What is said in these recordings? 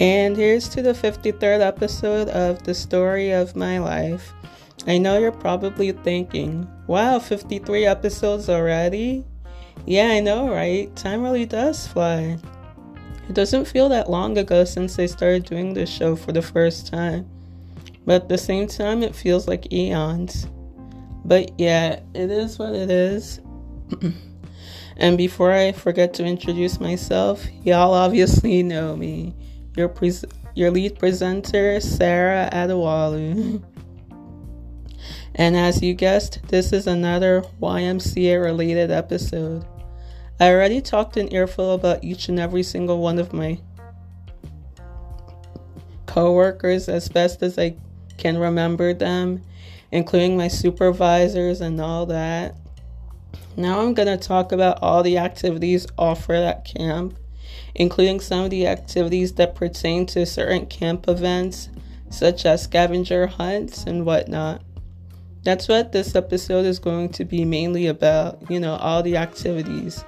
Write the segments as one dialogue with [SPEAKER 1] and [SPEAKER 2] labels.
[SPEAKER 1] And here's to the 53rd episode of The Story of My Life. I know you're probably thinking, wow, 53 episodes already? Yeah, I know, right? Time really does fly. It doesn't feel that long ago since I started doing this show for the first time. But at the same time, it feels like eons. But yeah, it is what it is. and before I forget to introduce myself, y'all obviously know me. Your, pre- your lead presenter, Sarah Adewalu. and as you guessed, this is another YMCA related episode. I already talked an earful about each and every single one of my coworkers as best as I can remember them, including my supervisors and all that. Now I'm going to talk about all the activities offered at camp, including some of the activities that pertain to certain camp events, such as scavenger hunts and whatnot. That's what this episode is going to be mainly about, you know, all the activities.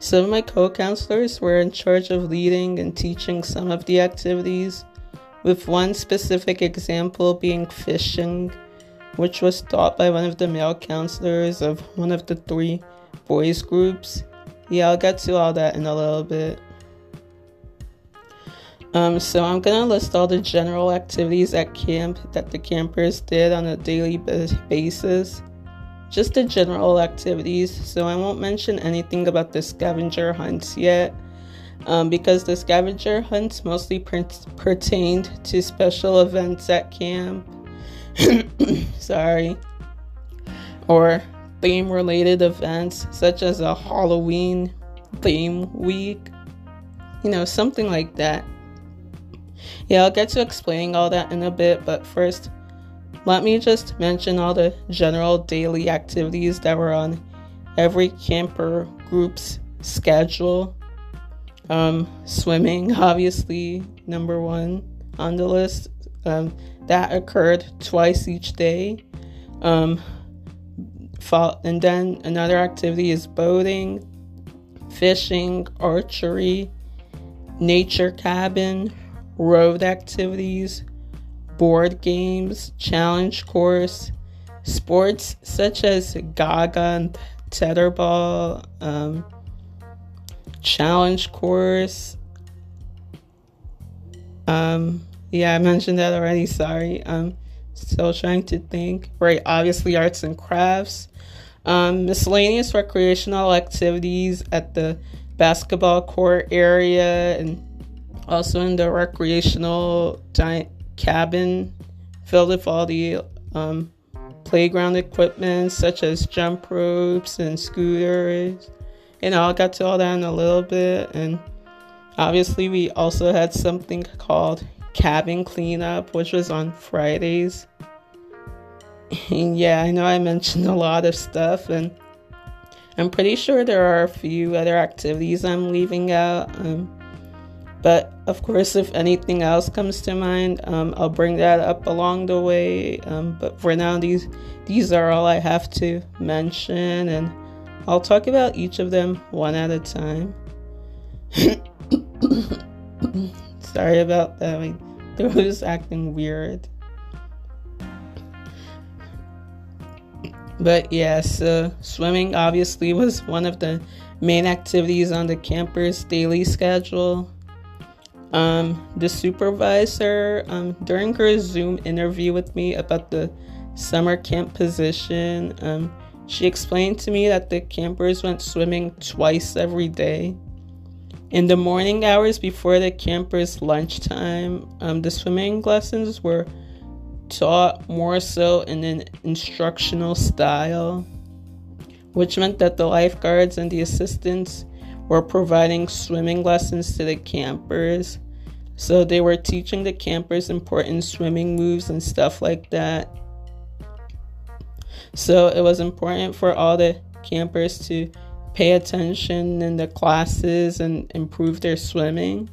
[SPEAKER 1] Some of my co counselors were in charge of leading and teaching some of the activities, with one specific example being fishing, which was taught by one of the male counselors of one of the three boys groups. Yeah, I'll get to all that in a little bit. Um, so I'm gonna list all the general activities at camp that the campers did on a daily basis. Just the general activities, so I won't mention anything about the scavenger hunts yet um, because the scavenger hunts mostly per- pertained to special events at camp. Sorry. Or theme related events such as a Halloween theme week. You know, something like that. Yeah, I'll get to explaining all that in a bit, but first, let me just mention all the general daily activities that were on every camper group's schedule um, swimming, obviously, number one on the list. Um, that occurred twice each day. Um, and then another activity is boating, fishing, archery, nature cabin, road activities, board games, challenge course, sports such as Gaga and tetherball, um, challenge course. Um, yeah, I mentioned that already. Sorry. I'm still trying to think. Right, obviously, arts and crafts. Um, miscellaneous recreational activities at the basketball court area and also in the recreational di- cabin filled with all the um, playground equipment such as jump ropes and scooters know, I'll get to all that in a little bit. And obviously, we also had something called cabin cleanup, which was on Fridays. And yeah, I know I mentioned a lot of stuff, and I'm pretty sure there are a few other activities I'm leaving out. Um, but of course, if anything else comes to mind, um, I'll bring that up along the way. Um, but for now, these these are all I have to mention, and I'll talk about each of them one at a time. Sorry about that. My throat is acting weird. But yeah, so swimming obviously was one of the main activities on the campers' daily schedule. Um, the supervisor, um, during her Zoom interview with me about the summer camp position, um, she explained to me that the campers went swimming twice every day. In the morning hours before the campers' lunchtime, um, the swimming lessons were taught more so in an instructional style, which meant that the lifeguards and the assistants were providing swimming lessons to the campers. So they were teaching the campers important swimming moves and stuff like that. So it was important for all the campers to pay attention in the classes and improve their swimming.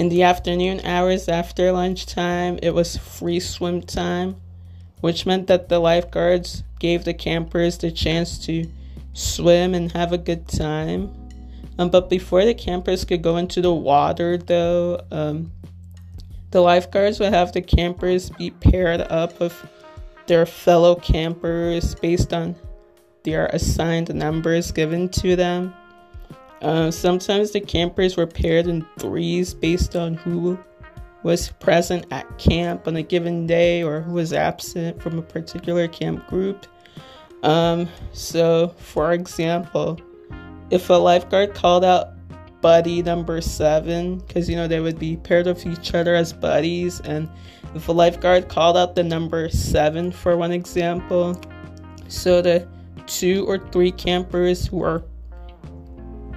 [SPEAKER 1] In the afternoon hours after lunchtime, it was free swim time, which meant that the lifeguards gave the campers the chance to swim and have a good time. Um, but before the campers could go into the water, though, um, the lifeguards would have the campers be paired up with their fellow campers based on their assigned numbers given to them. Uh, sometimes the campers were paired in threes based on who was present at camp on a given day or who was absent from a particular camp group. Um, so, for example, if a lifeguard called out buddy number seven, because you know they would be paired with each other as buddies, and if a lifeguard called out the number seven, for one example, so the two or three campers who are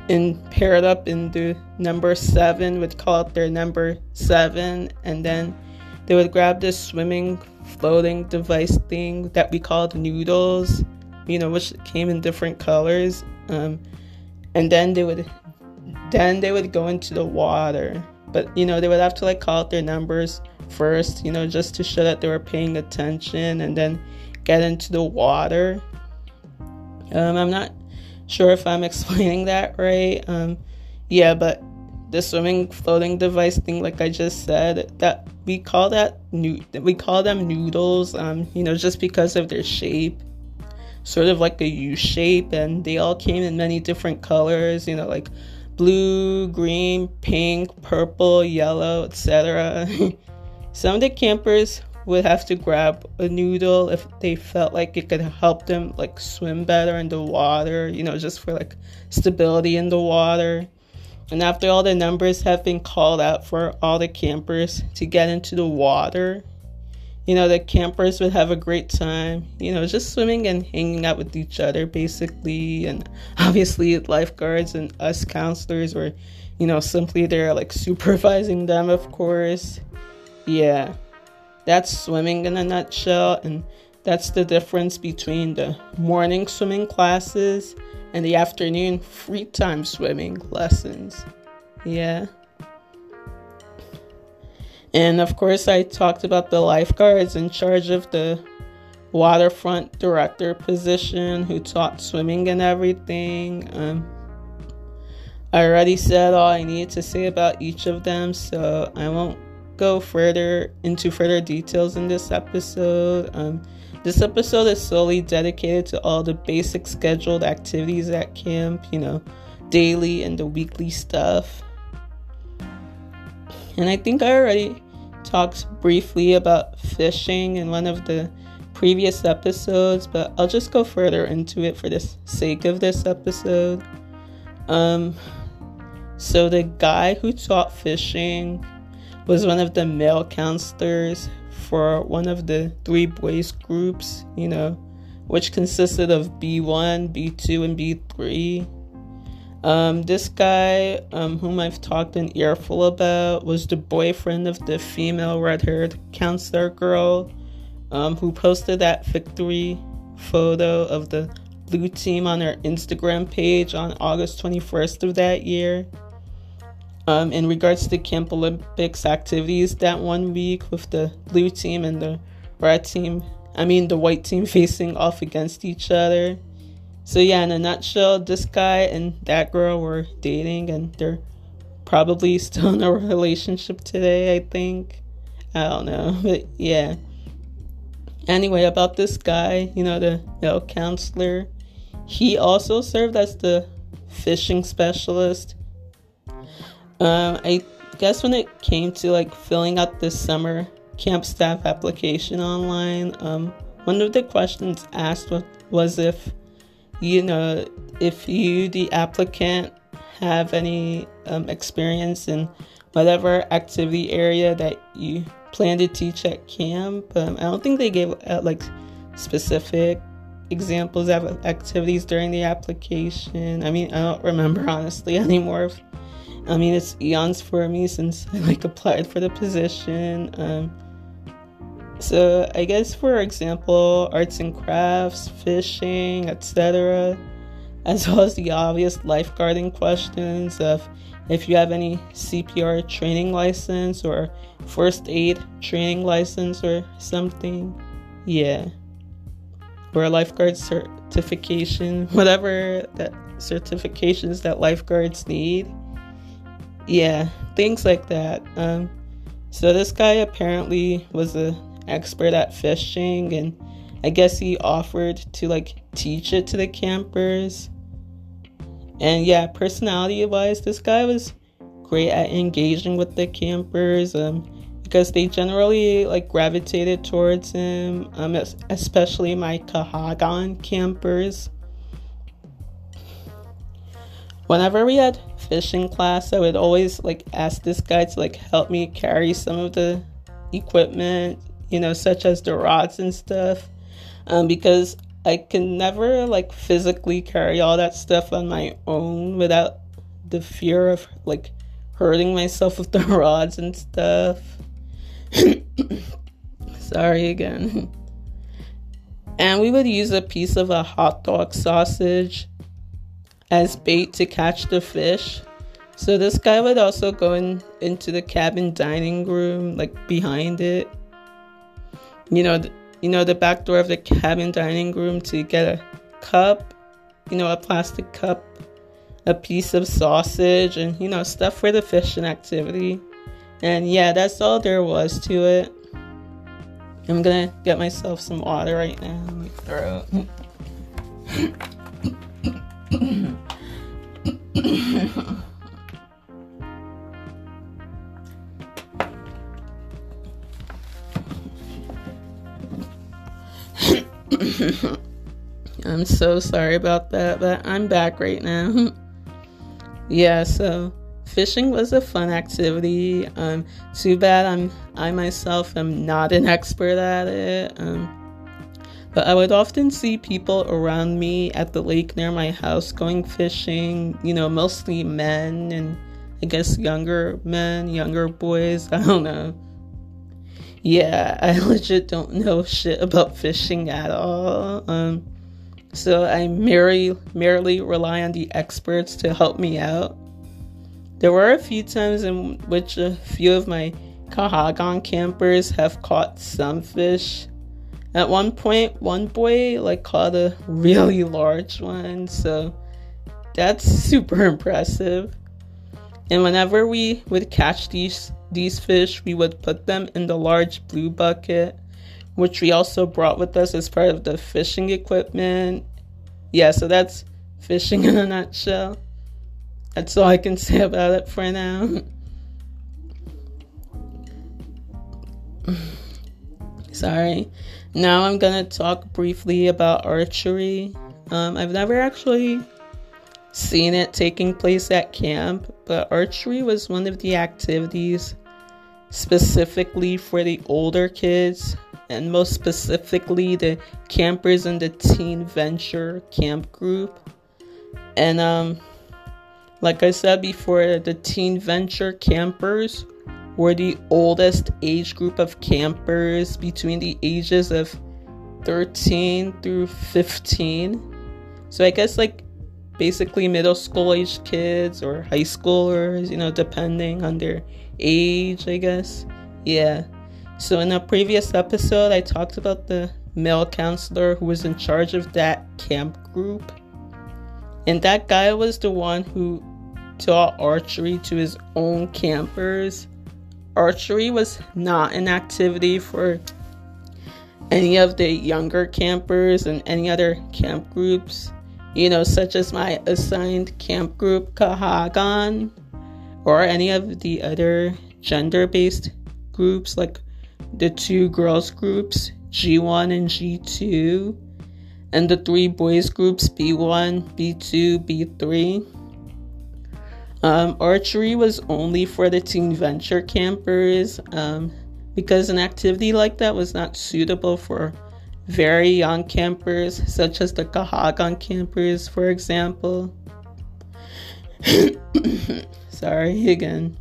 [SPEAKER 1] in paired up in the number seven would call out their number seven, and then they would grab this swimming floating device thing that we called noodles, you know, which came in different colors. Um, and then they would then they would go into the water but you know they would have to like call out their numbers first you know just to show that they were paying attention and then get into the water um, i'm not sure if i'm explaining that right um, yeah but the swimming floating device thing like i just said that we call that new we call them noodles um, you know just because of their shape sort of like a U shape, and they all came in many different colors, you know, like blue, green, pink, purple, yellow, etc. Some of the campers would have to grab a noodle if they felt like it could help them like swim better in the water, you know, just for like stability in the water. And after all the numbers have been called out for all the campers to get into the water, you know, the campers would have a great time, you know, just swimming and hanging out with each other, basically. And obviously, lifeguards and us counselors were, you know, simply there, like supervising them, of course. Yeah, that's swimming in a nutshell. And that's the difference between the morning swimming classes and the afternoon free time swimming lessons. Yeah. And of course, I talked about the lifeguards in charge of the waterfront director position who taught swimming and everything. Um, I already said all I needed to say about each of them, so I won't go further into further details in this episode. Um, this episode is solely dedicated to all the basic scheduled activities at camp, you know, daily and the weekly stuff. And I think I already talked briefly about fishing in one of the previous episodes, but I'll just go further into it for the sake of this episode. Um, so the guy who taught fishing was one of the male counselors for one of the three boys groups, you know, which consisted of B1, B2, and B3. Um, this guy, um, whom I've talked an earful about, was the boyfriend of the female red haired counselor girl um, who posted that victory photo of the blue team on her Instagram page on August 21st of that year. Um, in regards to Camp Olympics activities that one week with the blue team and the red team, I mean, the white team facing off against each other. So yeah, in a nutshell, this guy and that girl were dating and they're probably still in a relationship today, I think. I don't know. But yeah. Anyway, about this guy, you know, the counselor, he also served as the fishing specialist. Um, I guess when it came to like filling out the summer camp staff application online, um, one of the questions asked was if you know, if you, the applicant, have any um, experience in whatever activity area that you plan to teach at camp, um, I don't think they gave uh, like specific examples of activities during the application. I mean, I don't remember honestly anymore. I mean, it's eons for me since I like applied for the position. Um, so, I guess for example, arts and crafts, fishing, etc., as well as the obvious lifeguarding questions of if you have any CPR training license or first aid training license or something. Yeah. or a lifeguard certification, whatever that certifications that lifeguards need. Yeah, things like that. Um, so this guy apparently was an expert at fishing, and I guess he offered to like teach it to the campers. And yeah, personality wise, this guy was great at engaging with the campers. Um, because they generally like gravitated towards him, um, especially my Kahagan campers. Whenever we had fishing class, I would always like ask this guy to like help me carry some of the equipment, you know, such as the rods and stuff, um, because I can never like physically carry all that stuff on my own without the fear of like hurting myself with the rods and stuff. Sorry again. And we would use a piece of a hot dog sausage as bait to catch the fish. So this guy would also go in, into the cabin dining room, like behind it. You know, you know the back door of the cabin dining room to get a cup, you know, a plastic cup, a piece of sausage, and you know stuff for the fishing activity. And yeah, that's all there was to it. I'm gonna get myself some water right now. I'm so sorry about that, but I'm back right now. yeah, so fishing was a fun activity. Um, too bad I'm I myself am not an expert at it. Um, but I would often see people around me at the lake near my house going fishing. You know, mostly men and I guess younger men, younger boys. I don't know. Yeah, I legit don't know shit about fishing at all. Um, so I merely merely rely on the experts to help me out. There were a few times in which a few of my Kahagan campers have caught some fish. At one point, one boy like caught a really large one, so that's super impressive. And whenever we would catch these these fish, we would put them in the large blue bucket, which we also brought with us as part of the fishing equipment. Yeah, so that's fishing in a nutshell. That's all I can say about it for now. Sorry. Now I'm gonna talk briefly about archery. Um, I've never actually seen it taking place at camp, but archery was one of the activities specifically for the older kids, and most specifically the campers in the Teen Venture camp group. And um, like I said before, the Teen Venture campers were the oldest age group of campers between the ages of 13 through 15. So I guess like basically middle school age kids or high schoolers, you know, depending on their age, I guess. Yeah. So in a previous episode, I talked about the male counselor who was in charge of that camp group. And that guy was the one who taught archery to his own campers. Archery was not an activity for any of the younger campers and any other camp groups, you know, such as my assigned camp group Kahagan or any of the other gender based groups like the two girls groups G1 and G2 and the three boys groups B1, B2, B3. Um, archery was only for the teen venture campers um, because an activity like that was not suitable for very young campers, such as the Kahagan campers, for example. Sorry again.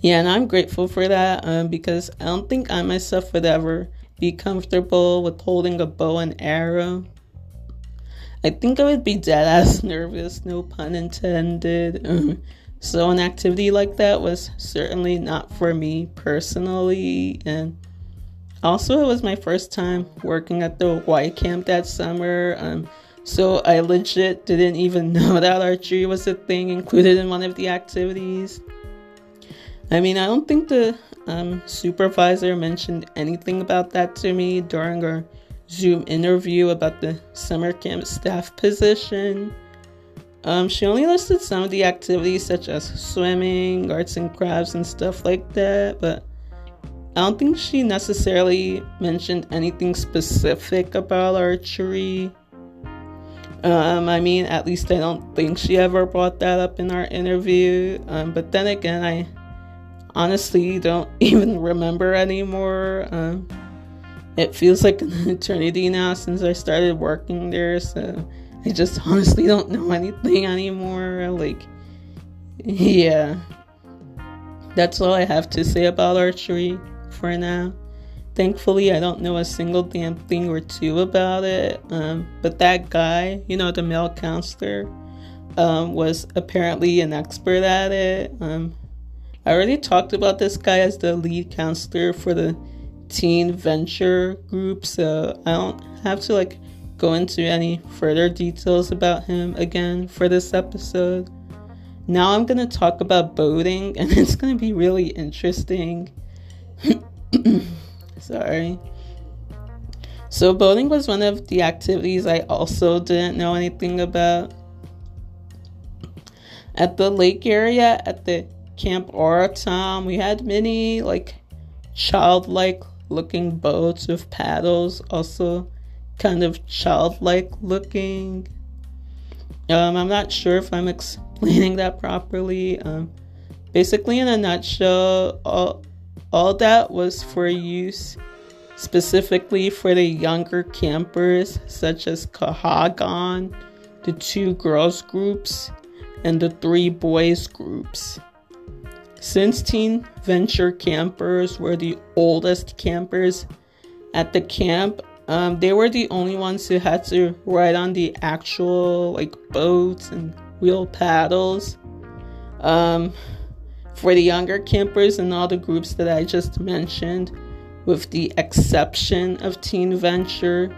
[SPEAKER 1] Yeah, and I'm grateful for that um, because I don't think I myself would ever be comfortable with holding a bow and arrow. I think I would be dead ass nervous, no pun intended. so, an activity like that was certainly not for me personally, and also, it was my first time working at the Y camp that summer. Um, so I legit didn't even know that archery was a thing included in one of the activities. I mean, I don't think the um, supervisor mentioned anything about that to me during our Zoom interview about the summer camp staff position. Um, she only listed some of the activities such as swimming, arts and crafts, and stuff like that, but I don't think she necessarily mentioned anything specific about archery. Um, I mean, at least I don't think she ever brought that up in our interview. Um, but then again, I honestly don't even remember anymore. Um, it feels like an eternity now since I started working there, so I just honestly don't know anything anymore. Like, yeah. That's all I have to say about archery for now. Thankfully, I don't know a single damn thing or two about it. Um, but that guy, you know, the male counselor, um, was apparently an expert at it. Um, I already talked about this guy as the lead counselor for the teen venture group, so I don't have to like go into any further details about him again for this episode. Now I'm gonna talk about boating, and it's gonna be really interesting. Sorry. So, boating was one of the activities I also didn't know anything about. At the lake area at the Camp Oratom, we had many like childlike looking boats with paddles, also kind of childlike looking. Um, I'm not sure if I'm explaining that properly. Um, basically, in a nutshell, all, all that was for use specifically for the younger campers, such as Kahagan, the two girls groups, and the three boys groups. Since Teen Venture campers were the oldest campers at the camp, um, they were the only ones who had to ride on the actual like boats and wheel paddles. Um, for the younger campers and all the groups that I just mentioned, with the exception of Teen Venture,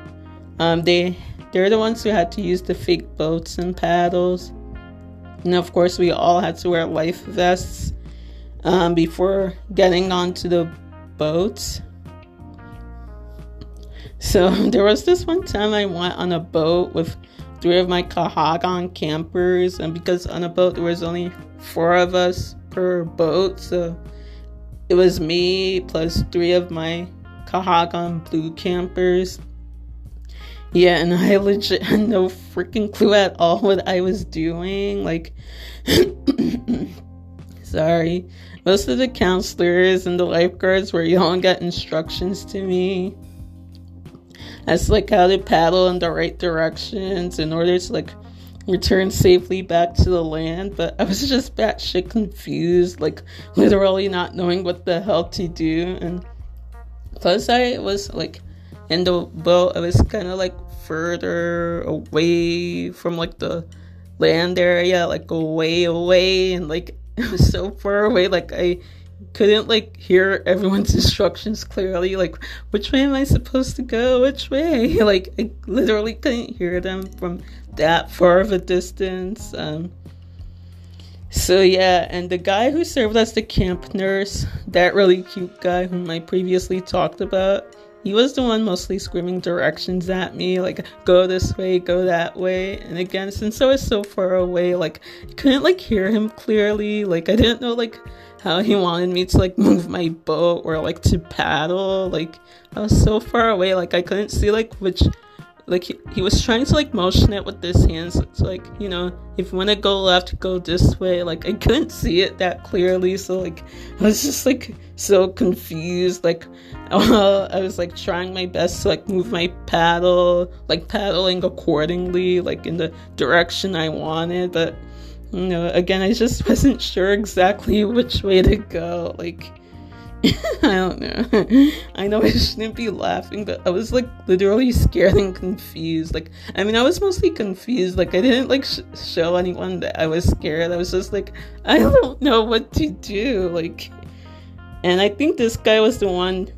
[SPEAKER 1] um, they they're the ones who had to use the fake boats and paddles. And of course, we all had to wear life vests um, before getting onto the boats. So there was this one time I went on a boat with three of my Kahagan campers, and because on a boat there was only four of us per boat, so it was me plus three of my Kahagan blue campers. Yeah, and I legit had no freaking clue at all what I was doing. Like, sorry. Most of the counselors and the lifeguards were yelling at instructions to me. As like how to paddle in the right directions in order to like return safely back to the land. But I was just batshit confused, like literally not knowing what the hell to do. And plus, I was like in the boat, I was kind of like further away from like the land area, like way away, and like it was so far away. Like I couldn't like hear everyone's instructions clearly. Like which way am I supposed to go? Which way? Like I literally couldn't hear them from that far of a distance. Um, so yeah, and the guy who served as the camp nurse, that really cute guy whom I previously talked about, he was the one mostly screaming directions at me, like go this way, go that way. And again, since I was so far away, like I couldn't like hear him clearly. Like I didn't know like how he wanted me to like move my boat or like to paddle. Like I was so far away, like I couldn't see like which like he, he was trying to like motion it with his hands it's like you know if you want to go left go this way like i couldn't see it that clearly so like i was just like so confused like i was like trying my best to like move my paddle like paddling accordingly like in the direction i wanted but you know again i just wasn't sure exactly which way to go like I don't know. I know I shouldn't be laughing, but I was like literally scared and confused. Like, I mean, I was mostly confused. Like, I didn't like sh- show anyone that I was scared. I was just like, I don't know what to do. Like, and I think this guy was the one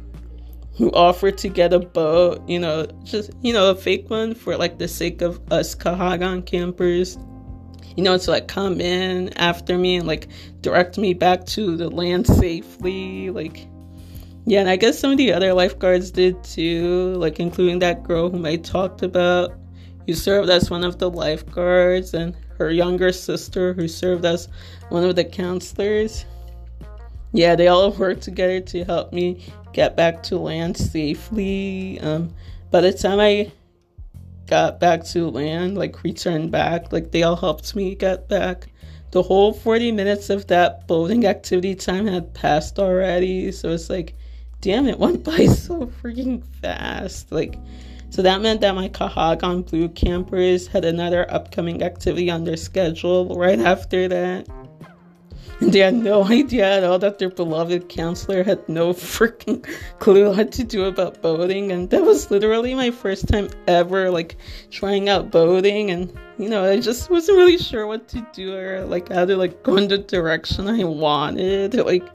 [SPEAKER 1] who offered to get a boat, you know, just, you know, a fake one for like the sake of us Kahagan campers, you know, to like come in after me and like direct me back to the land safely. Like, yeah, and I guess some of the other lifeguards did too, like including that girl whom I talked about, who served as one of the lifeguards, and her younger sister who served as one of the counselors. Yeah, they all worked together to help me get back to land safely. Um, by the time I got back to land, like returned back, like they all helped me get back. The whole 40 minutes of that boating activity time had passed already, so it's like, damn, it went by so freaking fast. Like, so that meant that my Kahagan Blue campers had another upcoming activity on their schedule right after that. They had no idea at all that their beloved counselor had no freaking clue what to do about boating. And that was literally my first time ever, like, trying out boating. And, you know, I just wasn't really sure what to do or, like, how to, like, go in the direction I wanted. Like,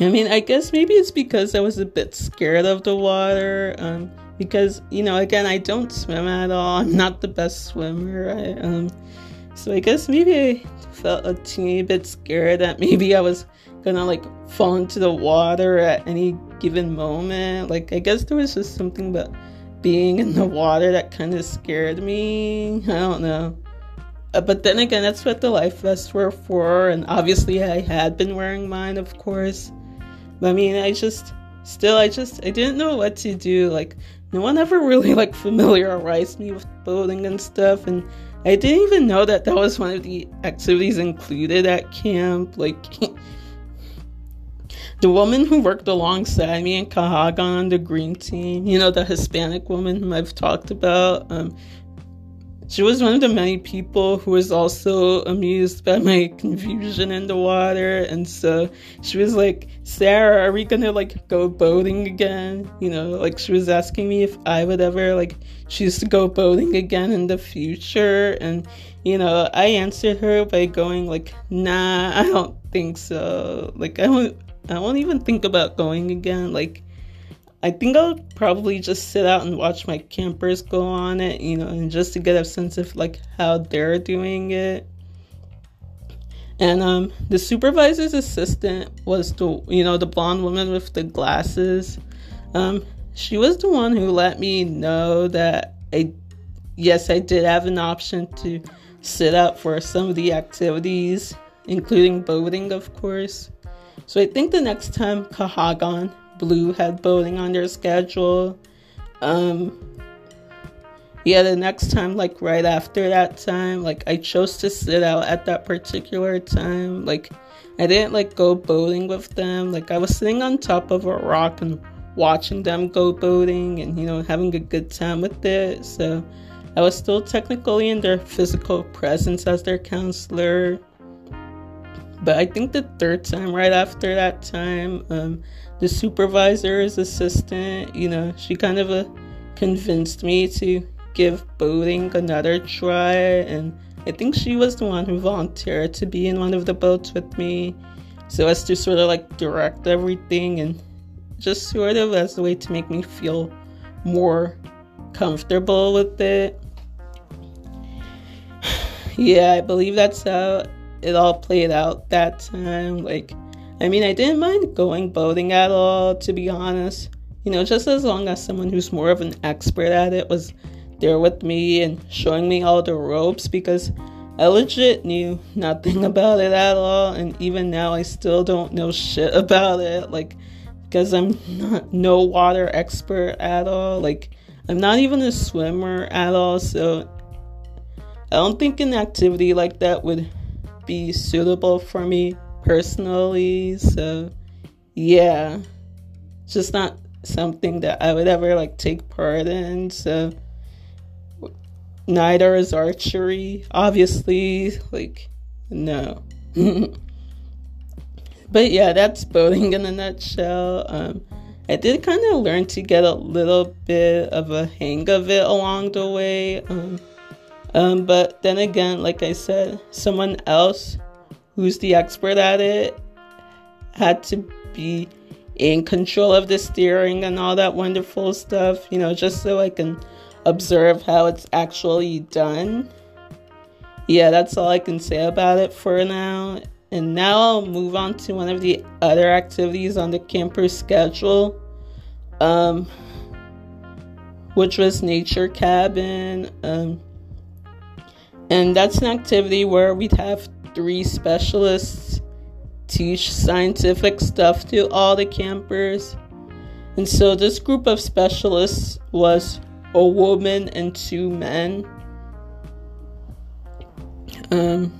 [SPEAKER 1] I mean, I guess maybe it's because I was a bit scared of the water. Um, because, you know, again, I don't swim at all. I'm not the best swimmer. I, um, so I guess maybe I felt a teeny bit scared that maybe I was gonna like fall into the water at any given moment. Like I guess there was just something about being in the water that kind of scared me. I don't know. Uh, but then again, that's what the life vests were for, and obviously I had been wearing mine, of course. But I mean, I just still, I just I didn't know what to do. Like no one ever really like familiarized me with boating and stuff, and I didn't even know that that was one of the activities included at camp. Like, the woman who worked alongside me in Kahagan on the green team, you know, the Hispanic woman I've talked about, um, she was one of the many people who was also amused by my confusion in the water. And so she was like, Sarah, are we gonna like go boating again? You know, like she was asking me if I would ever like choose to go boating again in the future. And, you know, I answered her by going like, nah, I don't think so. Like I won't I won't even think about going again. Like I think I'll probably just sit out and watch my campers go on it, you know, and just to get a sense of like how they're doing it. And um, the supervisor's assistant was the you know the blonde woman with the glasses. Um, she was the one who let me know that I yes I did have an option to sit out for some of the activities, including boating, of course. So I think the next time Kahagan Blue had boating on their schedule. Um, yeah, the next time, like right after that time, like I chose to sit out at that particular time. Like I didn't like go boating with them. Like I was sitting on top of a rock and watching them go boating and you know having a good time with it. So I was still technically in their physical presence as their counselor. But I think the third time, right after that time, um, the supervisor's assistant, you know, she kind of uh, convinced me to give boating another try. And I think she was the one who volunteered to be in one of the boats with me. So as to sort of like direct everything and just sort of as a way to make me feel more comfortable with it. yeah, I believe that's how it all played out that time. Like, I mean, I didn't mind going boating at all, to be honest. You know, just as long as someone who's more of an expert at it was there with me and showing me all the ropes because I legit knew nothing about it at all. And even now, I still don't know shit about it. Like, because I'm not no water expert at all. Like, I'm not even a swimmer at all. So, I don't think an activity like that would be suitable for me personally. So, yeah, it's just not something that I would ever like take part in. So, neither is archery, obviously. Like, no. but yeah, that's boating in a nutshell. Um, I did kind of learn to get a little bit of a hang of it along the way. Um, um, but then again, like I said, someone else who's the expert at it had to be in control of the steering and all that wonderful stuff, you know, just so I can observe how it's actually done. Yeah, that's all I can say about it for now. And now I'll move on to one of the other activities on the camper schedule, um, which was Nature Cabin. Um, and that's an activity where we'd have three specialists teach scientific stuff to all the campers. And so this group of specialists was a woman and two men. Um,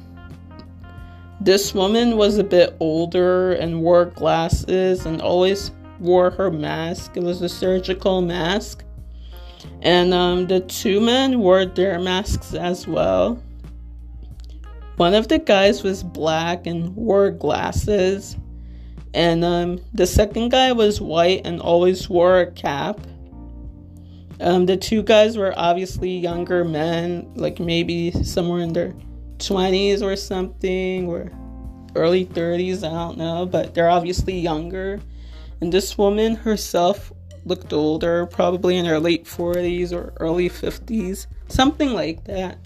[SPEAKER 1] this woman was a bit older and wore glasses and always wore her mask. It was a surgical mask. And um, the two men wore their masks as well. One of the guys was black and wore glasses. And um, the second guy was white and always wore a cap. Um, the two guys were obviously younger men, like maybe somewhere in their 20s or something, or early 30s, I don't know, but they're obviously younger. And this woman herself looked older, probably in her late 40s or early 50s, something like that.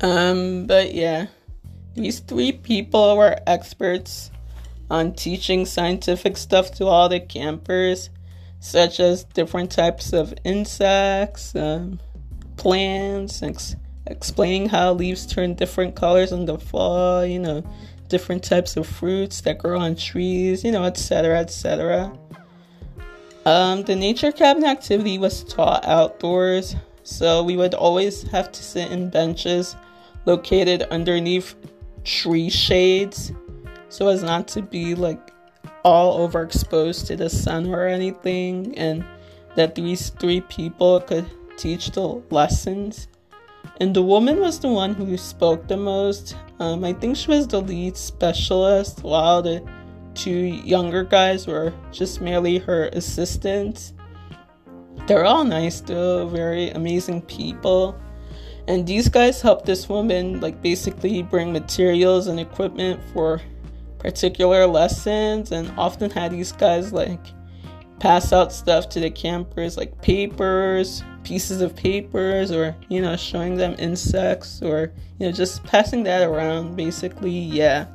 [SPEAKER 1] Um, but yeah, these three people were experts on teaching scientific stuff to all the campers, such as different types of insects, um, plants, ex- explaining how leaves turn different colors in the fall, you know, different types of fruits that grow on trees, you know, etc., etc. Um, the nature cabin activity was taught outdoors, so we would always have to sit in benches located underneath tree shades so as not to be like all overexposed to the sun or anything, and that these three people could teach the lessons. And the woman was the one who spoke the most. Um, I think she was the lead specialist, while the two younger guys were just merely her assistants. They're all nice, though, very amazing people. And these guys helped this woman, like, basically bring materials and equipment for particular lessons, and often had these guys, like, pass out stuff to the campers, like papers, pieces of papers or you know showing them insects or you know just passing that around basically yeah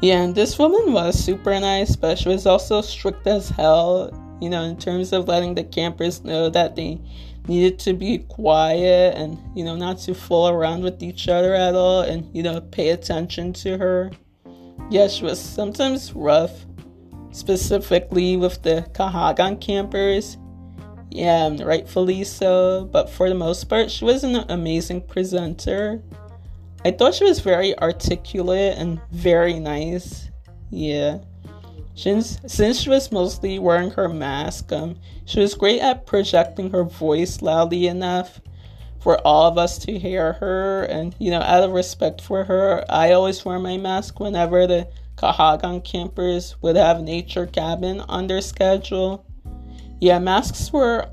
[SPEAKER 1] yeah and this woman was super nice but she was also strict as hell you know in terms of letting the campers know that they needed to be quiet and you know not to fool around with each other at all and you know pay attention to her yeah she was sometimes rough specifically with the Kahagan campers. Yeah, rightfully so, but for the most part, she was an amazing presenter. I thought she was very articulate and very nice. Yeah. Since, since she was mostly wearing her mask, um, she was great at projecting her voice loudly enough for all of us to hear her. And, you know, out of respect for her, I always wear my mask whenever the Kahagan campers would have nature cabin on their schedule. Yeah, masks were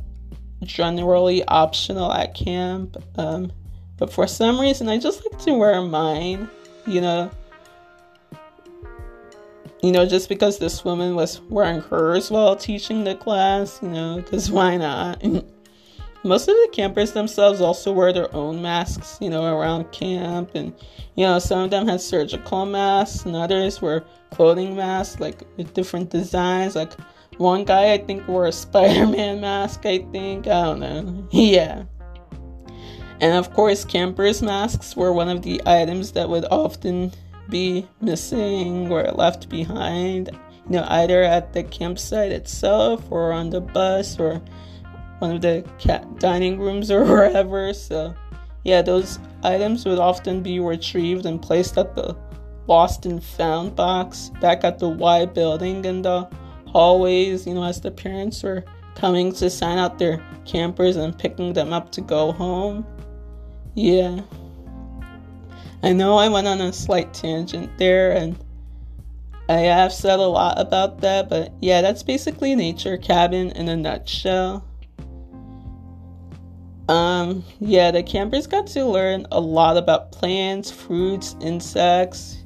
[SPEAKER 1] generally optional at camp, um, but for some reason I just like to wear mine. You know, you know, just because this woman was wearing hers while teaching the class, you know, because why not? most of the campers themselves also wear their own masks, you know, around camp. And, you know, some of them had surgical masks, and others were clothing masks, like with different designs. Like one guy, I think, wore a Spider Man mask, I think. I don't know. yeah. And of course, campers' masks were one of the items that would often be missing or left behind, you know, either at the campsite itself or on the bus or one of the cat dining rooms or wherever. So, yeah, those items would often be retrieved and placed at the lost and found box back at the Y building in the hallways, you know, as the parents were coming to sign out their campers and picking them up to go home. Yeah. I know I went on a slight tangent there and I have said a lot about that, but yeah, that's basically Nature Cabin in a nutshell. Um, yeah, the campers got to learn a lot about plants, fruits, insects,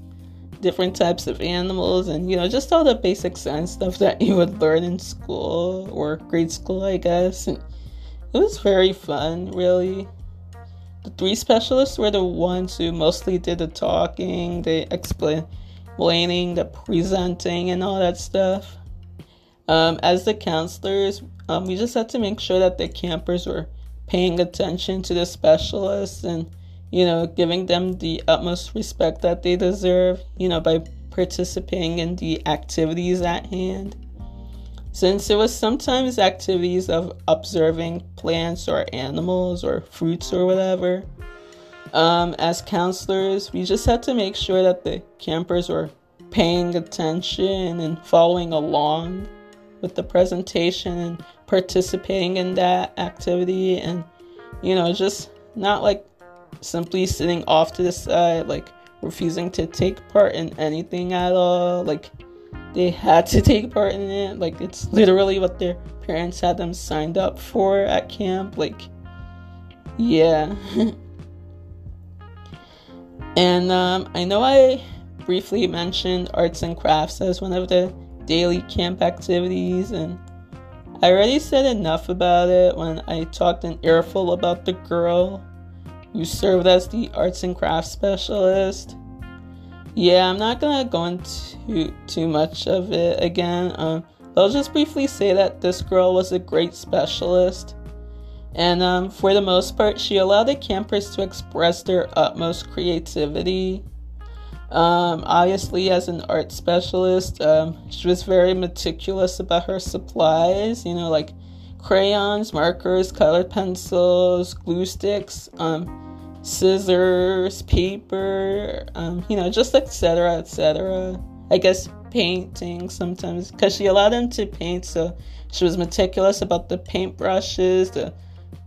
[SPEAKER 1] different types of animals, and you know, just all the basic science stuff that you would learn in school or grade school, I guess. And it was very fun, really. The three specialists were the ones who mostly did the talking, the explaining, the presenting, and all that stuff. Um, as the counselors, um, we just had to make sure that the campers were paying attention to the specialists and, you know, giving them the utmost respect that they deserve, you know, by participating in the activities at hand. Since it was sometimes activities of observing plants or animals or fruits or whatever, um, as counselors, we just had to make sure that the campers were paying attention and following along with the presentation and participating in that activity and you know just not like simply sitting off to the side like refusing to take part in anything at all like they had to take part in it like it's literally what their parents had them signed up for at camp like yeah and um, i know i briefly mentioned arts and crafts as one of the daily camp activities, and I already said enough about it when I talked an earful about the girl who served as the arts and crafts specialist. Yeah, I'm not gonna go into too much of it again. Um, I'll just briefly say that this girl was a great specialist, and um, for the most part, she allowed the campers to express their utmost creativity. Um, obviously, as an art specialist, um, she was very meticulous about her supplies, you know, like crayons, markers, colored pencils, glue sticks, um, scissors, paper, um, you know, just etc. etc. I guess painting sometimes because she allowed them to paint, so she was meticulous about the paint brushes, the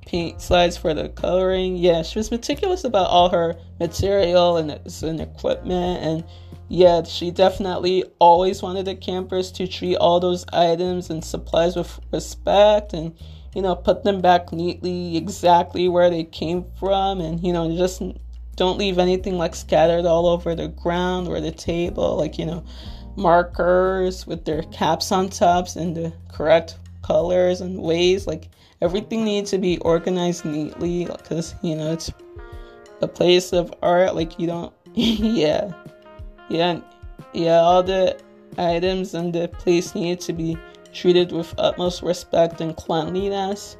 [SPEAKER 1] paint slides for the coloring. Yeah, she was meticulous about all her material and, and equipment. And yeah, she definitely always wanted the campers to treat all those items and supplies with respect and, you know, put them back neatly, exactly where they came from. And, you know, just don't leave anything like scattered all over the ground or the table. Like, you know, markers with their caps on tops and the correct colors and ways. Like, everything needs to be organized neatly because you know it's a place of art like you don't yeah yeah yeah all the items and the place need to be treated with utmost respect and cleanliness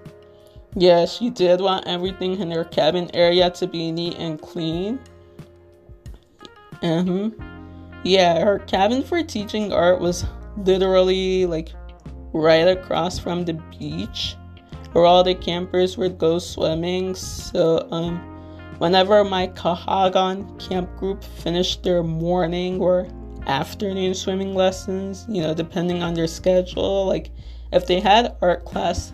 [SPEAKER 1] yeah she did want everything in her cabin area to be neat and clean uh-huh. yeah her cabin for teaching art was literally like right across from the beach where all the campers would go swimming. So, um, whenever my Kahagan camp group finished their morning or afternoon swimming lessons, you know, depending on their schedule, like if they had art class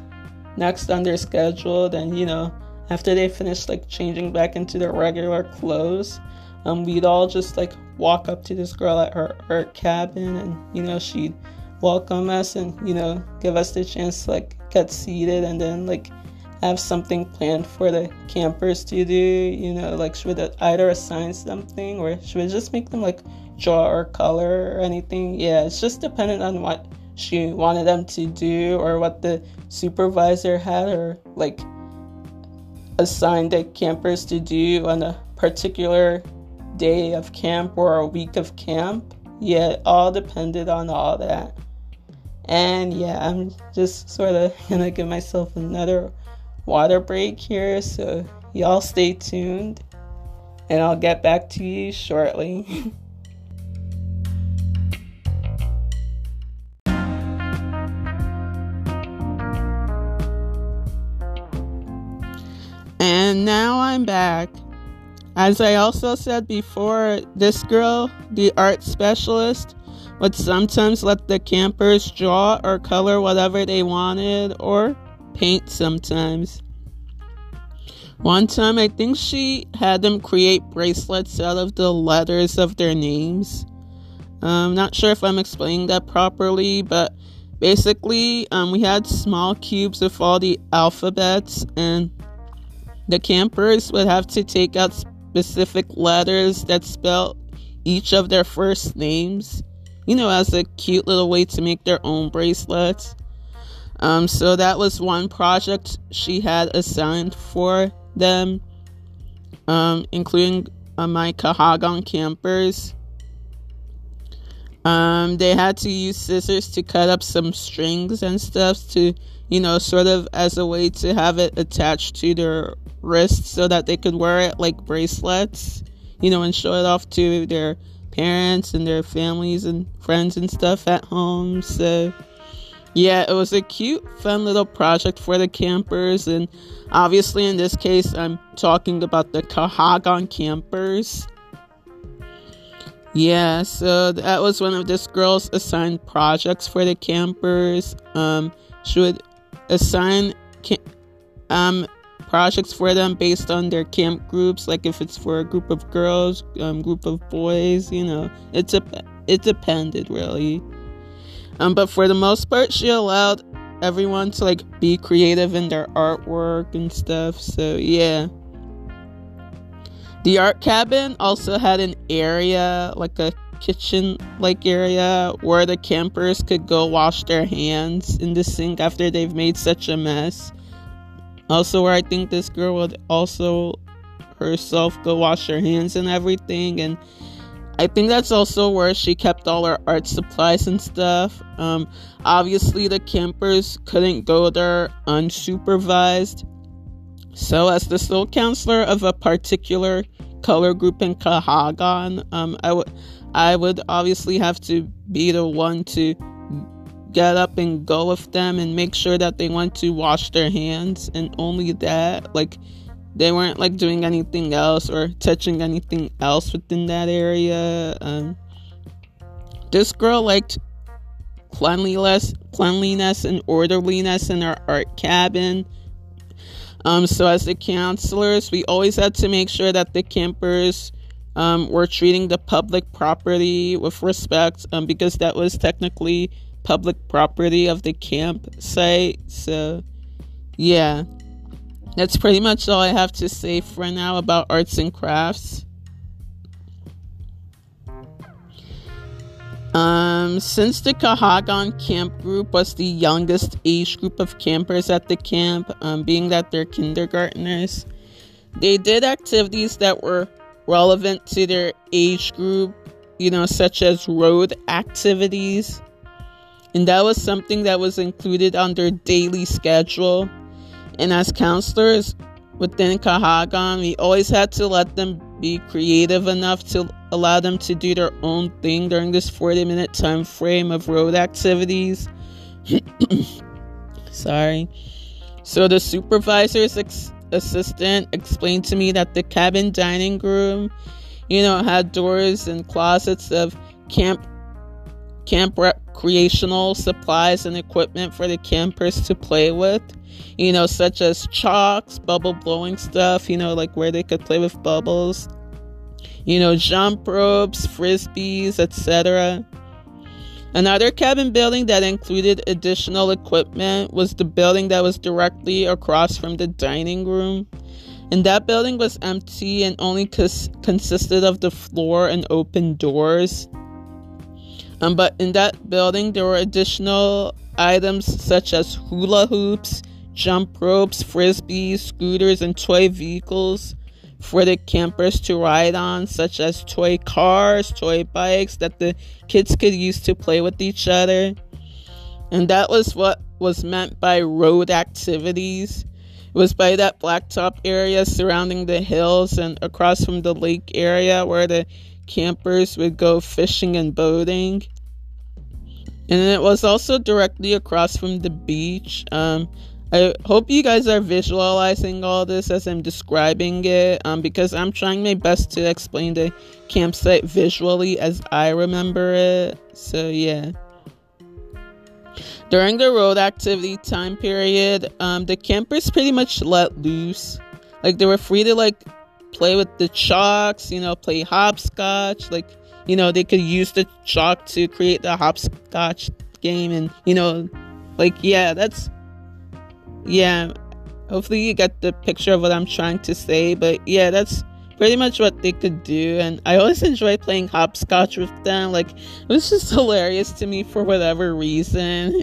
[SPEAKER 1] next on their schedule, then, you know, after they finished like changing back into their regular clothes, um, we'd all just like walk up to this girl at her art cabin and, you know, she'd welcome us and, you know, give us the chance to like get seated and then like have something planned for the campers to do. You know like she would either assign something or she would just make them like draw or color or anything yeah it's just dependent on what she wanted them to do or what the supervisor had or like assigned the campers to do on a particular day of camp or a week of camp yeah it all depended on all that and yeah, I'm just sort of gonna give myself another water break here. So y'all stay tuned and I'll get back to you shortly. and now I'm back. As I also said before, this girl, the art specialist, would sometimes let the campers draw or color whatever they wanted or paint sometimes. One time, I think she had them create bracelets out of the letters of their names. I'm not sure if I'm explaining that properly, but basically, um, we had small cubes with all the alphabets, and the campers would have to take out specific letters that spell each of their first names, you know, as a cute little way to make their own bracelets. Um, so that was one project she had assigned for them, um, including uh, my Kahagan campers. Um, they had to use scissors to cut up some strings and stuff to, you know, sort of as a way to have it attached to their wrists so that they could wear it like bracelets, you know, and show it off to their parents and their families and friends and stuff at home. So, yeah, it was a cute, fun little project for the campers. And obviously, in this case, I'm talking about the Kahagan campers. Yeah, so that was one of this girl's assigned projects for the campers. Um, she would assign um, projects for them based on their camp groups. Like if it's for a group of girls, um, group of boys, you know, it's a it depended really. Um, but for the most part, she allowed everyone to like be creative in their artwork and stuff. So yeah. The art cabin also had an area, like a kitchen like area, where the campers could go wash their hands in the sink after they've made such a mess. Also, where I think this girl would also herself go wash her hands and everything. And I think that's also where she kept all her art supplies and stuff. Um, obviously, the campers couldn't go there unsupervised. So, as the sole counselor of a particular color group in Kahagan, um, I would I would obviously have to be the one to get up and go with them and make sure that they went to wash their hands and only that. Like they weren't like doing anything else or touching anything else within that area. Um, this girl liked cleanliness, cleanliness and orderliness in our art cabin. Um, so as the counselors, we always had to make sure that the campers um, were treating the public property with respect, um, because that was technically public property of the campsite. So, yeah, that's pretty much all I have to say for now about arts and crafts. Um, since the Kahagan camp group was the youngest age group of campers at the camp, um, being that they're kindergartners, they did activities that were relevant to their age group, you know, such as road activities. And that was something that was included on their daily schedule. And as counselors within Kahagan, we always had to let them be creative enough to allow them to do their own thing during this 40 minute time frame of road activities. Sorry. So the supervisor's ex- assistant explained to me that the cabin dining room, you know, had doors and closets of camp camp recreational supplies and equipment for the campers to play with you know, such as chalks, bubble blowing stuff, you know, like where they could play with bubbles, you know, jump ropes, frisbees, etc. Another cabin building that included additional equipment was the building that was directly across from the dining room. And that building was empty and only cons- consisted of the floor and open doors. Um, but in that building, there were additional items such as hula hoops, jump ropes, frisbees, scooters, and toy vehicles for the campers to ride on, such as toy cars, toy bikes that the kids could use to play with each other. And that was what was meant by road activities. It was by that blacktop area surrounding the hills and across from the lake area where the campers would go fishing and boating. And it was also directly across from the beach. Um, I hope you guys are visualizing all this as I'm describing it um, because I'm trying my best to explain the campsite visually as I remember it. So, yeah. During the road activity time period, um, the campers pretty much let loose. Like, they were free to, like, play with the chalks, you know, play hopscotch. Like, you know, they could use the chalk to create the hopscotch game. And, you know, like, yeah, that's yeah, hopefully you get the picture of what I'm trying to say. But yeah, that's pretty much what they could do. And I always enjoy playing hopscotch with them. Like, it was just hilarious to me for whatever reason.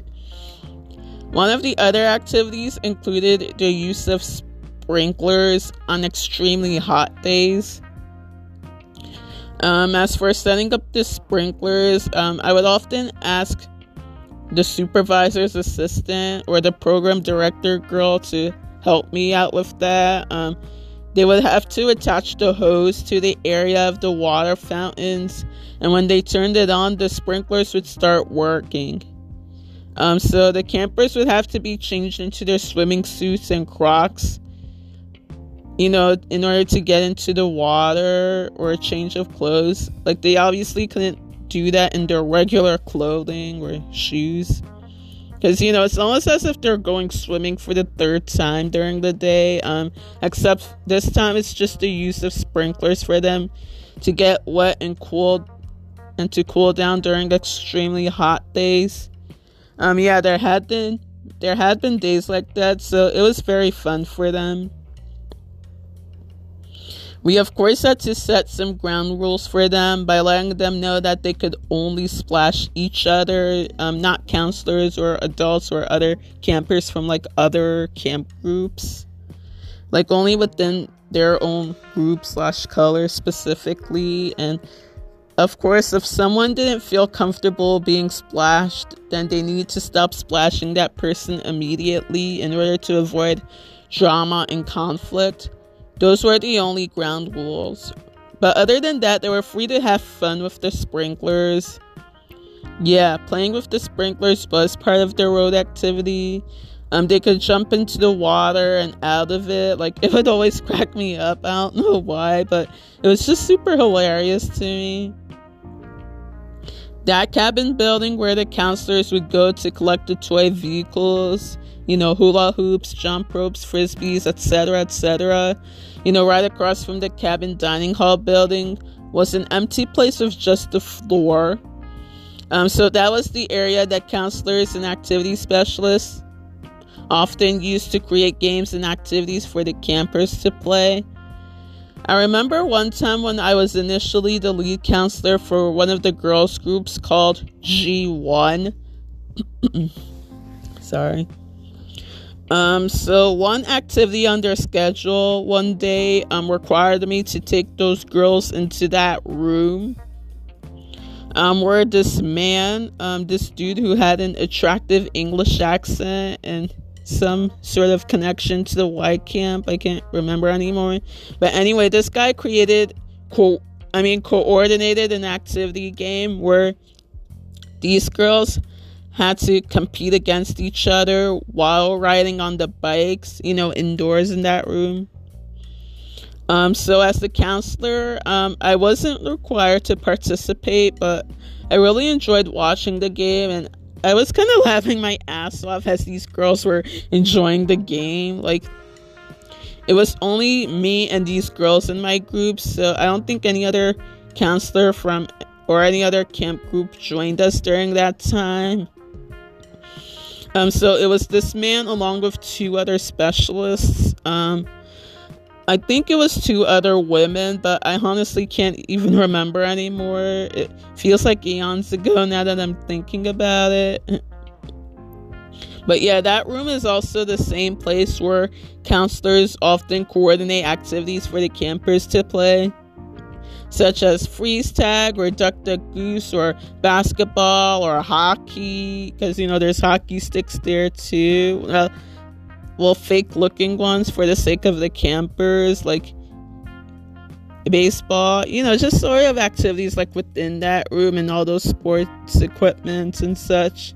[SPEAKER 1] One of the other activities included the use of sprinklers on extremely hot days. Um, as for setting up the sprinklers, um, I would often ask the supervisor's assistant or the program director girl to help me out with that. Um, they would have to attach the hose to the area of the water fountains, and when they turned it on, the sprinklers would start working. Um, so the campers would have to be changed into their swimming suits and Crocs, you know, in order to get into the water or a change of clothes. Like they obviously couldn't do that in their regular clothing or shoes. Because, you know, it's almost as if they're going swimming for the third time during the day. Um, except this time it's just the use of sprinklers for them to get wet and cool and to cool down during extremely hot days. Um, yeah, there had been there had been days like that, so it was very fun for them. We, of course, had to set some ground rules for them by letting them know that they could only splash each other, um, not counselors or adults or other campers from like other camp groups. Like only within their own group slash color specifically. And of course, if someone didn't feel comfortable being splashed, then they need to stop splashing that person immediately in order to avoid drama and conflict. Those were the only ground rules. But other than that, they were free to have fun with the sprinklers. Yeah, playing with the sprinklers was part of their road activity. Um, they could jump into the water and out of it. Like it would always crack me up. I don't know why, but it was just super hilarious to me. That cabin building where the counselors would go to collect the toy vehicles you know, hula hoops, jump ropes, frisbees, etc., etc. You know, right across from the cabin dining hall building was an empty place with just the floor. Um, so that was the area that counselors and activity specialists often used to create games and activities for the campers to play. I remember one time when I was initially the lead counselor for one of the girls' groups called G1. Sorry. Um, so one activity on their schedule one day um, required me to take those girls into that room um, where this man, um, this dude who had an attractive English accent and some sort of connection to the white camp, I can't remember anymore. But anyway, this guy created, co- I mean, coordinated an activity game where these girls had to compete against each other while riding on the bikes, you know, indoors in that room. Um, so, as the counselor, um, I wasn't required to participate, but I really enjoyed watching the game and I was kind of laughing my ass off as these girls were enjoying the game. Like, it was only me and these girls in my group, so I don't think any other counselor from or any other camp group joined us during that time. Um, so it was this man along with two other specialists. Um, I think it was two other women, but I honestly can't even remember anymore. It feels like eons ago now that I'm thinking about it. But yeah, that room is also the same place where counselors often coordinate activities for the campers to play such as freeze tag or duck duck goose or basketball or hockey because you know there's hockey sticks there too uh, well fake looking ones for the sake of the campers like baseball you know just sort of activities like within that room and all those sports equipment and such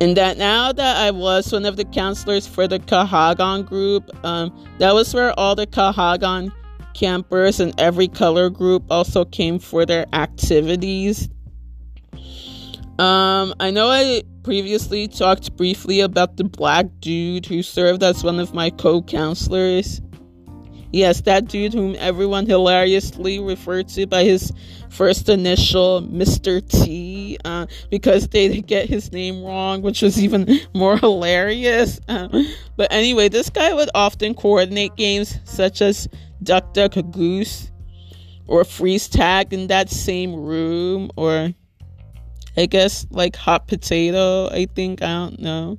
[SPEAKER 1] and that now that I was one of the counselors for the Kahagan group, um, that was where all the Kahagan campers and every color group also came for their activities. Um, I know I previously talked briefly about the black dude who served as one of my co counselors. Yes, that dude whom everyone hilariously referred to by his first initial, Mr. T, uh, because they get his name wrong, which was even more hilarious. Uh, but anyway, this guy would often coordinate games such as Duck Duck Goose or Freeze Tag in that same room, or I guess like Hot Potato, I think, I don't know.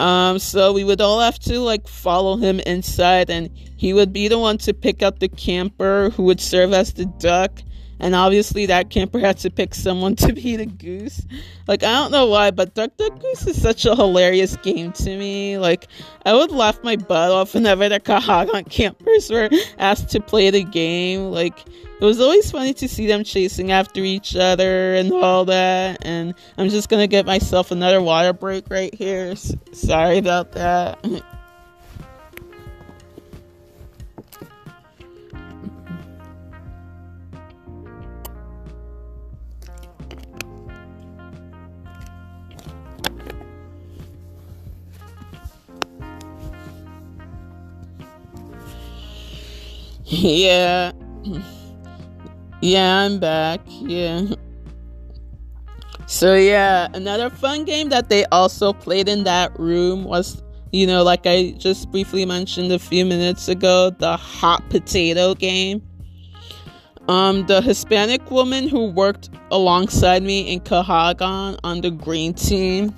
[SPEAKER 1] Um, so we would all have to like follow him inside, and he would be the one to pick out the camper who would serve as the duck. And obviously, that camper had to pick someone to be the goose. Like, I don't know why, but Duck Duck Goose is such a hilarious game to me. Like, I would laugh my butt off whenever the Kahagan campers were asked to play the game. Like, it was always funny to see them chasing after each other and all that. And I'm just gonna get myself another water break right here. S- sorry about that. yeah. Yeah, I'm back. Yeah. So yeah, another fun game that they also played in that room was, you know, like I just briefly mentioned a few minutes ago, the hot potato game. Um, the Hispanic woman who worked alongside me in Kahagan on the green team,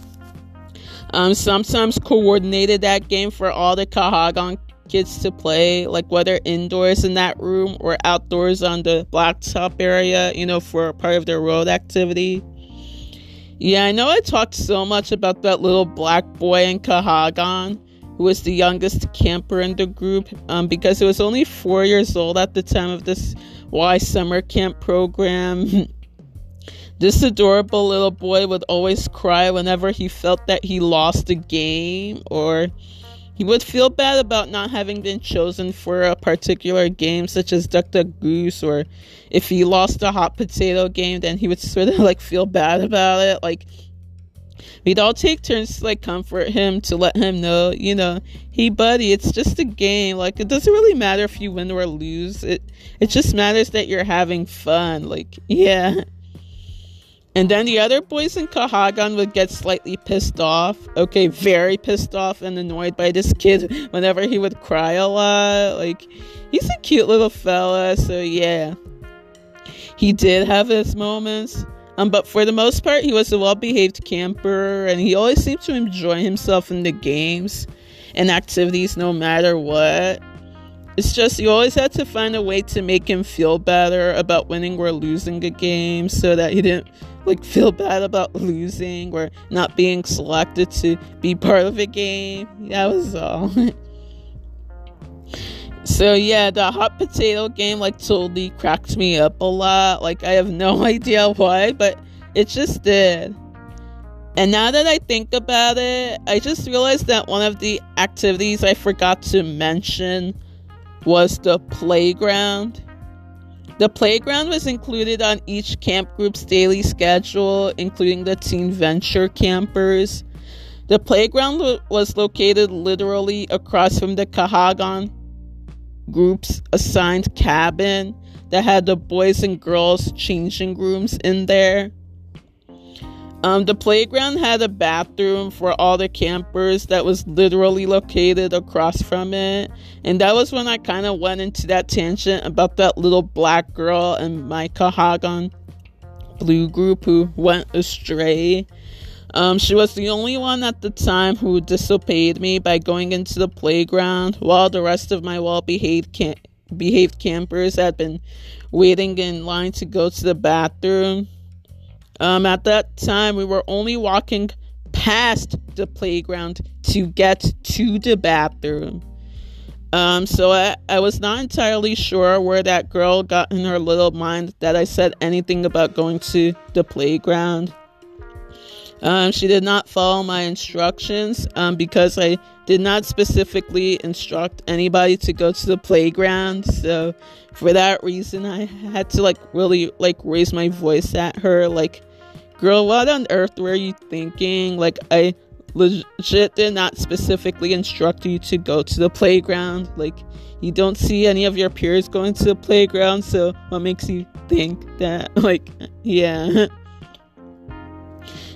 [SPEAKER 1] um, sometimes coordinated that game for all the Kahagan kids to play, like whether indoors in that room or outdoors on the blacktop area, you know, for part of their road activity. Yeah, I know I talked so much about that little black boy in Kahagan, who was the youngest camper in the group, um, because he was only four years old at the time of this Y summer camp program. this adorable little boy would always cry whenever he felt that he lost a game or he would feel bad about not having been chosen for a particular game, such as Duck Duck Goose, or if he lost a hot potato game, then he would sort of like feel bad about it. Like, we'd all take turns to like comfort him to let him know, you know, hey buddy, it's just a game. Like, it doesn't really matter if you win or lose. It it just matters that you're having fun. Like, yeah. And then the other boys in Kahagan would get slightly pissed off. Okay, very pissed off and annoyed by this kid whenever he would cry a lot. Like, he's a cute little fella, so yeah. He did have his moments. Um, but for the most part, he was a well behaved camper and he always seemed to enjoy himself in the games and activities no matter what. It's just you always had to find a way to make him feel better about winning or losing a game so that he didn't like feel bad about losing or not being selected to be part of a game. That was all. so yeah, the hot potato game like totally cracked me up a lot. Like I have no idea why, but it just did. And now that I think about it, I just realized that one of the activities I forgot to mention was the playground. The playground was included on each camp group's daily schedule, including the Teen Venture campers. The playground lo- was located literally across from the Kahagan group's assigned cabin that had the boys and girls changing rooms in there. Um, the playground had a bathroom for all the campers that was literally located across from it. And that was when I kind of went into that tangent about that little black girl and my Kahagan blue group who went astray. Um, she was the only one at the time who disobeyed me by going into the playground while the rest of my well behaved cam- behaved campers had been waiting in line to go to the bathroom. Um, at that time, we were only walking past the playground to get to the bathroom. Um, so I, I was not entirely sure where that girl got in her little mind that I said anything about going to the playground. Um, she did not follow my instructions um, because I did not specifically instruct anybody to go to the playground. So for that reason, I had to like really like raise my voice at her, like girl, what on earth were you thinking? Like, I legit did not specifically instruct you to go to the playground. Like, you don't see any of your peers going to the playground, so what makes you think that? Like, yeah.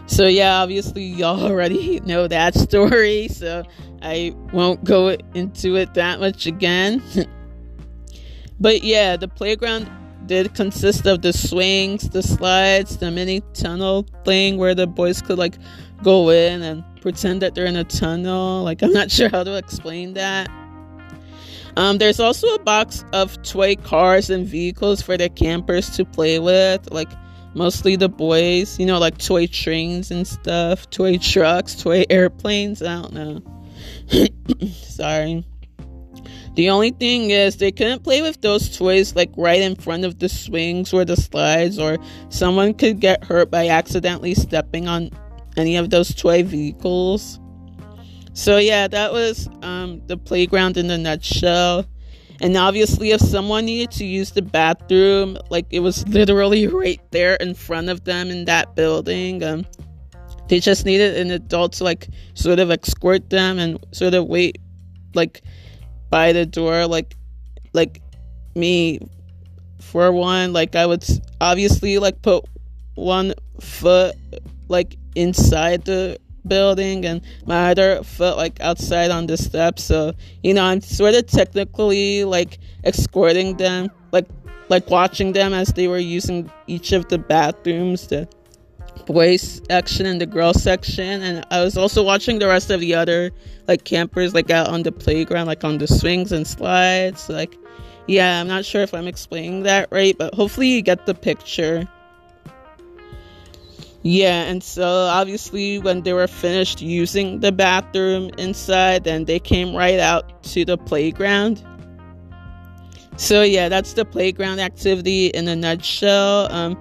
[SPEAKER 1] So, yeah, obviously, y'all already know that story, so I won't go into it that much again. but, yeah, the playground did consist of the swings, the slides, the mini tunnel thing where the boys could like go in and pretend that they're in a tunnel. Like I'm not sure how to explain that. Um, there's also a box of toy cars and vehicles for the campers to play with, like mostly the boys, you know, like toy trains and stuff, toy trucks, toy airplanes. I don't know. Sorry. The only thing is, they couldn't play with those toys like right in front of the swings or the slides, or someone could get hurt by accidentally stepping on any of those toy vehicles. So, yeah, that was um, the playground in a nutshell. And obviously, if someone needed to use the bathroom, like it was literally right there in front of them in that building, um, they just needed an adult to like sort of escort them and sort of wait, like by the door like like me for one like i would obviously like put one foot like inside the building and my other foot like outside on the steps. So you know i'm sort of technically like escorting them like like watching them as they were using each of the bathrooms boys section and the girls section and i was also watching the rest of the other like campers like out on the playground like on the swings and slides like yeah i'm not sure if i'm explaining that right but hopefully you get the picture. Yeah and so obviously when they were finished using the bathroom inside then they came right out to the playground. So yeah that's the playground activity in a nutshell. Um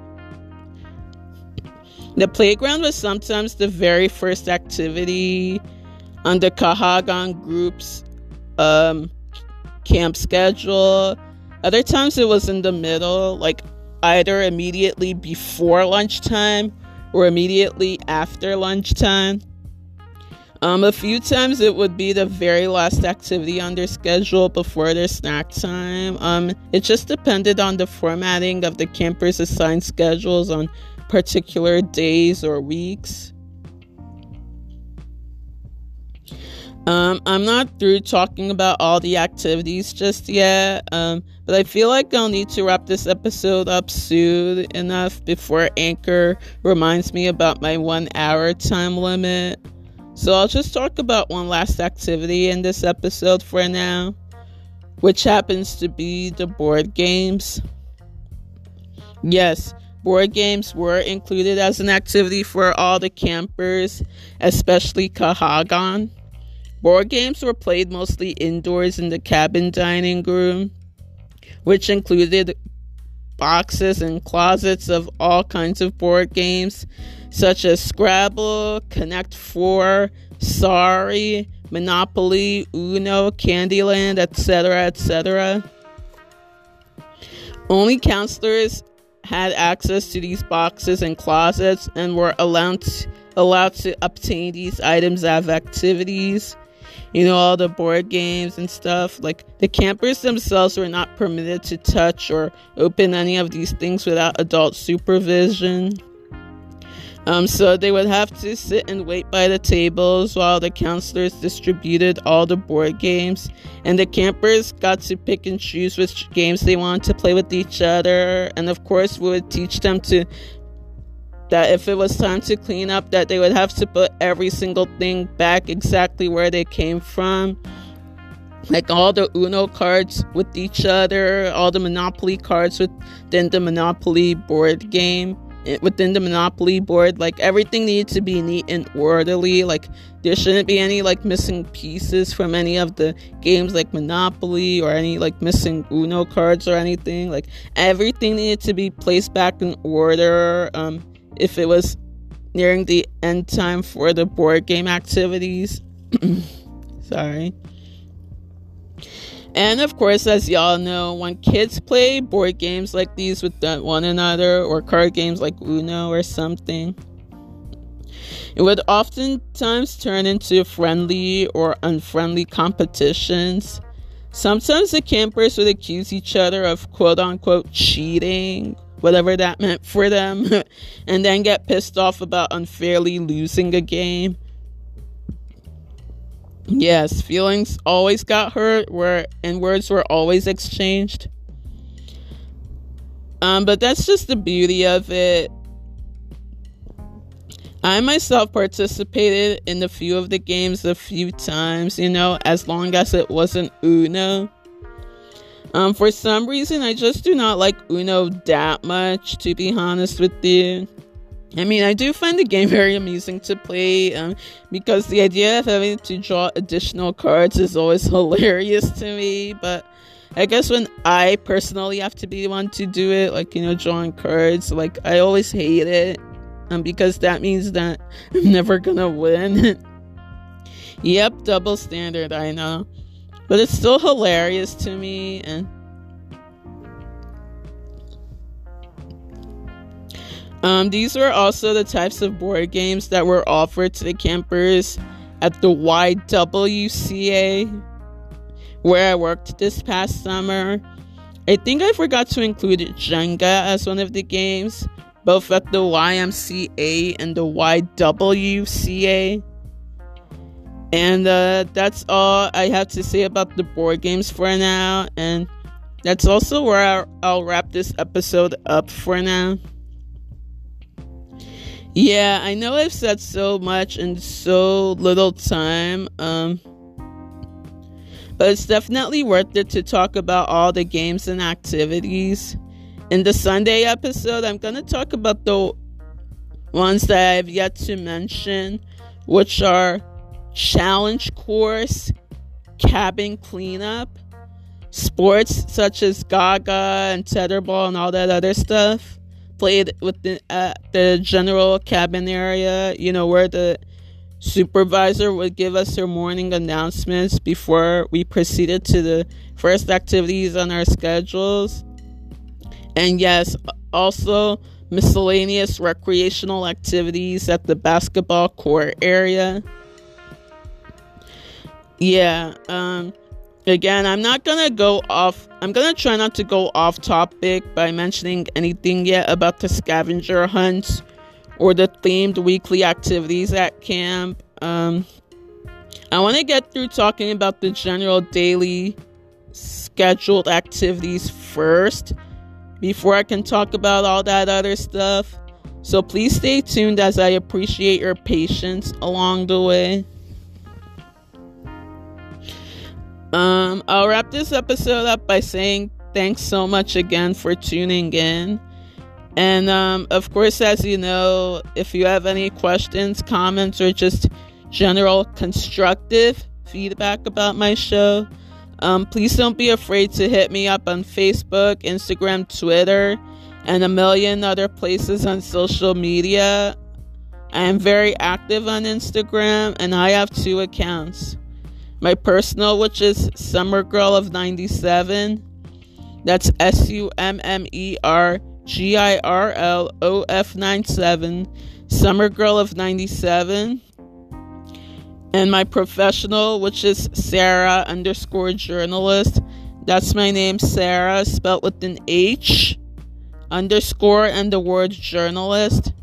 [SPEAKER 1] the playground was sometimes the very first activity the Kahagan group's um, camp schedule. Other times it was in the middle, like either immediately before lunchtime or immediately after lunchtime. Um, a few times it would be the very last activity on their schedule before their snack time. Um, it just depended on the formatting of the campers' assigned schedules on particular days or weeks. Um, I'm not through talking about all the activities just yet, um, but I feel like I'll need to wrap this episode up soon enough before Anchor reminds me about my one hour time limit. So I'll just talk about one last activity in this episode for now, which happens to be the board games. Yes, Board games were included as an activity for all the campers, especially Kahagan. Board games were played mostly indoors in the cabin dining room, which included boxes and closets of all kinds of board games, such as Scrabble, Connect Four, Sorry, Monopoly, Uno, Candyland, etc., etc. Only counselors had access to these boxes and closets and were allowed to, allowed to obtain these items as activities. You know, all the board games and stuff. Like, the campers themselves were not permitted to touch or open any of these things without adult supervision. Um, so they would have to sit and wait by the tables while the counselors distributed all the board games, and the campers got to pick and choose which games they wanted to play with each other. And of course, we would teach them to that if it was time to clean up, that they would have to put every single thing back exactly where they came from. Like all the Uno cards with each other, all the Monopoly cards within the Monopoly board game within the monopoly board like everything needs to be neat and orderly like there shouldn't be any like missing pieces from any of the games like monopoly or any like missing uno cards or anything like everything needed to be placed back in order um if it was nearing the end time for the board game activities. Sorry and of course, as y'all know, when kids play board games like these with one another or card games like Uno or something, It would oftentimes turn into friendly or unfriendly competitions. Sometimes the campers would accuse each other of quote unquote cheating, whatever that meant for them, and then get pissed off about unfairly losing a game. Yes, feelings always got hurt, where and words were always exchanged. Um, but that's just the beauty of it. I myself participated in a few of the games a few times, you know, as long as it wasn't Uno. Um, for some reason, I just do not like Uno that much, to be honest with you. I mean, I do find the game very amusing to play um, because the idea of having to draw additional cards is always hilarious to me. But I guess when I personally have to be the one to do it, like, you know, drawing cards, like, I always hate it um, because that means that I'm never gonna win. yep, double standard, I know. But it's still hilarious to me and um, these were also the types of board games that were offered to the campers at the YWCA where I worked this past summer. I think I forgot to include Jenga as one of the games, both at the YMCA and the YWCA. And uh, that's all I have to say about the board games for now. And that's also where I'll, I'll wrap this episode up for now. Yeah, I know I've said so much in so little time. Um, but it's definitely worth it to talk about all the games and activities. In the Sunday episode, I'm going to talk about the ones that I've yet to mention, which are challenge course, cabin cleanup, sports such as Gaga and tetherball and all that other stuff, played within at the general cabin area, you know, where the supervisor would give us her morning announcements before we proceeded to the first activities on our schedules. And yes, also miscellaneous recreational activities at the basketball court area. Yeah, um again, I'm not to go off I'm to try not to go off topic by mentioning anything yet about the scavenger hunts or the themed weekly activities at camp. Um I want to get through talking about the general daily scheduled activities first before I can talk about all that other stuff. So please stay tuned as I appreciate your patience along the way. Um, I'll wrap this episode up by saying thanks so much again for tuning in. And um, of course, as you know, if you have any questions, comments, or just general constructive feedback about my show, um, please don't be afraid to hit me up on Facebook, Instagram, Twitter, and a million other places on social media. I am very active on Instagram and I have two accounts. My personal, which is Summer Girl of 97, that's S U M M E R G I R L O F 97, Summer Girl of 97 and my professional, which is Sarah underscore journalist. That's my name, Sarah, spelled with an H underscore and the word journalist.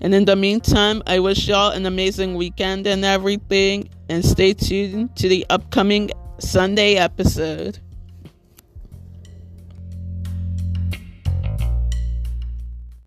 [SPEAKER 1] And in the meantime, I wish y'all an amazing weekend and everything, and stay tuned to the upcoming Sunday episode.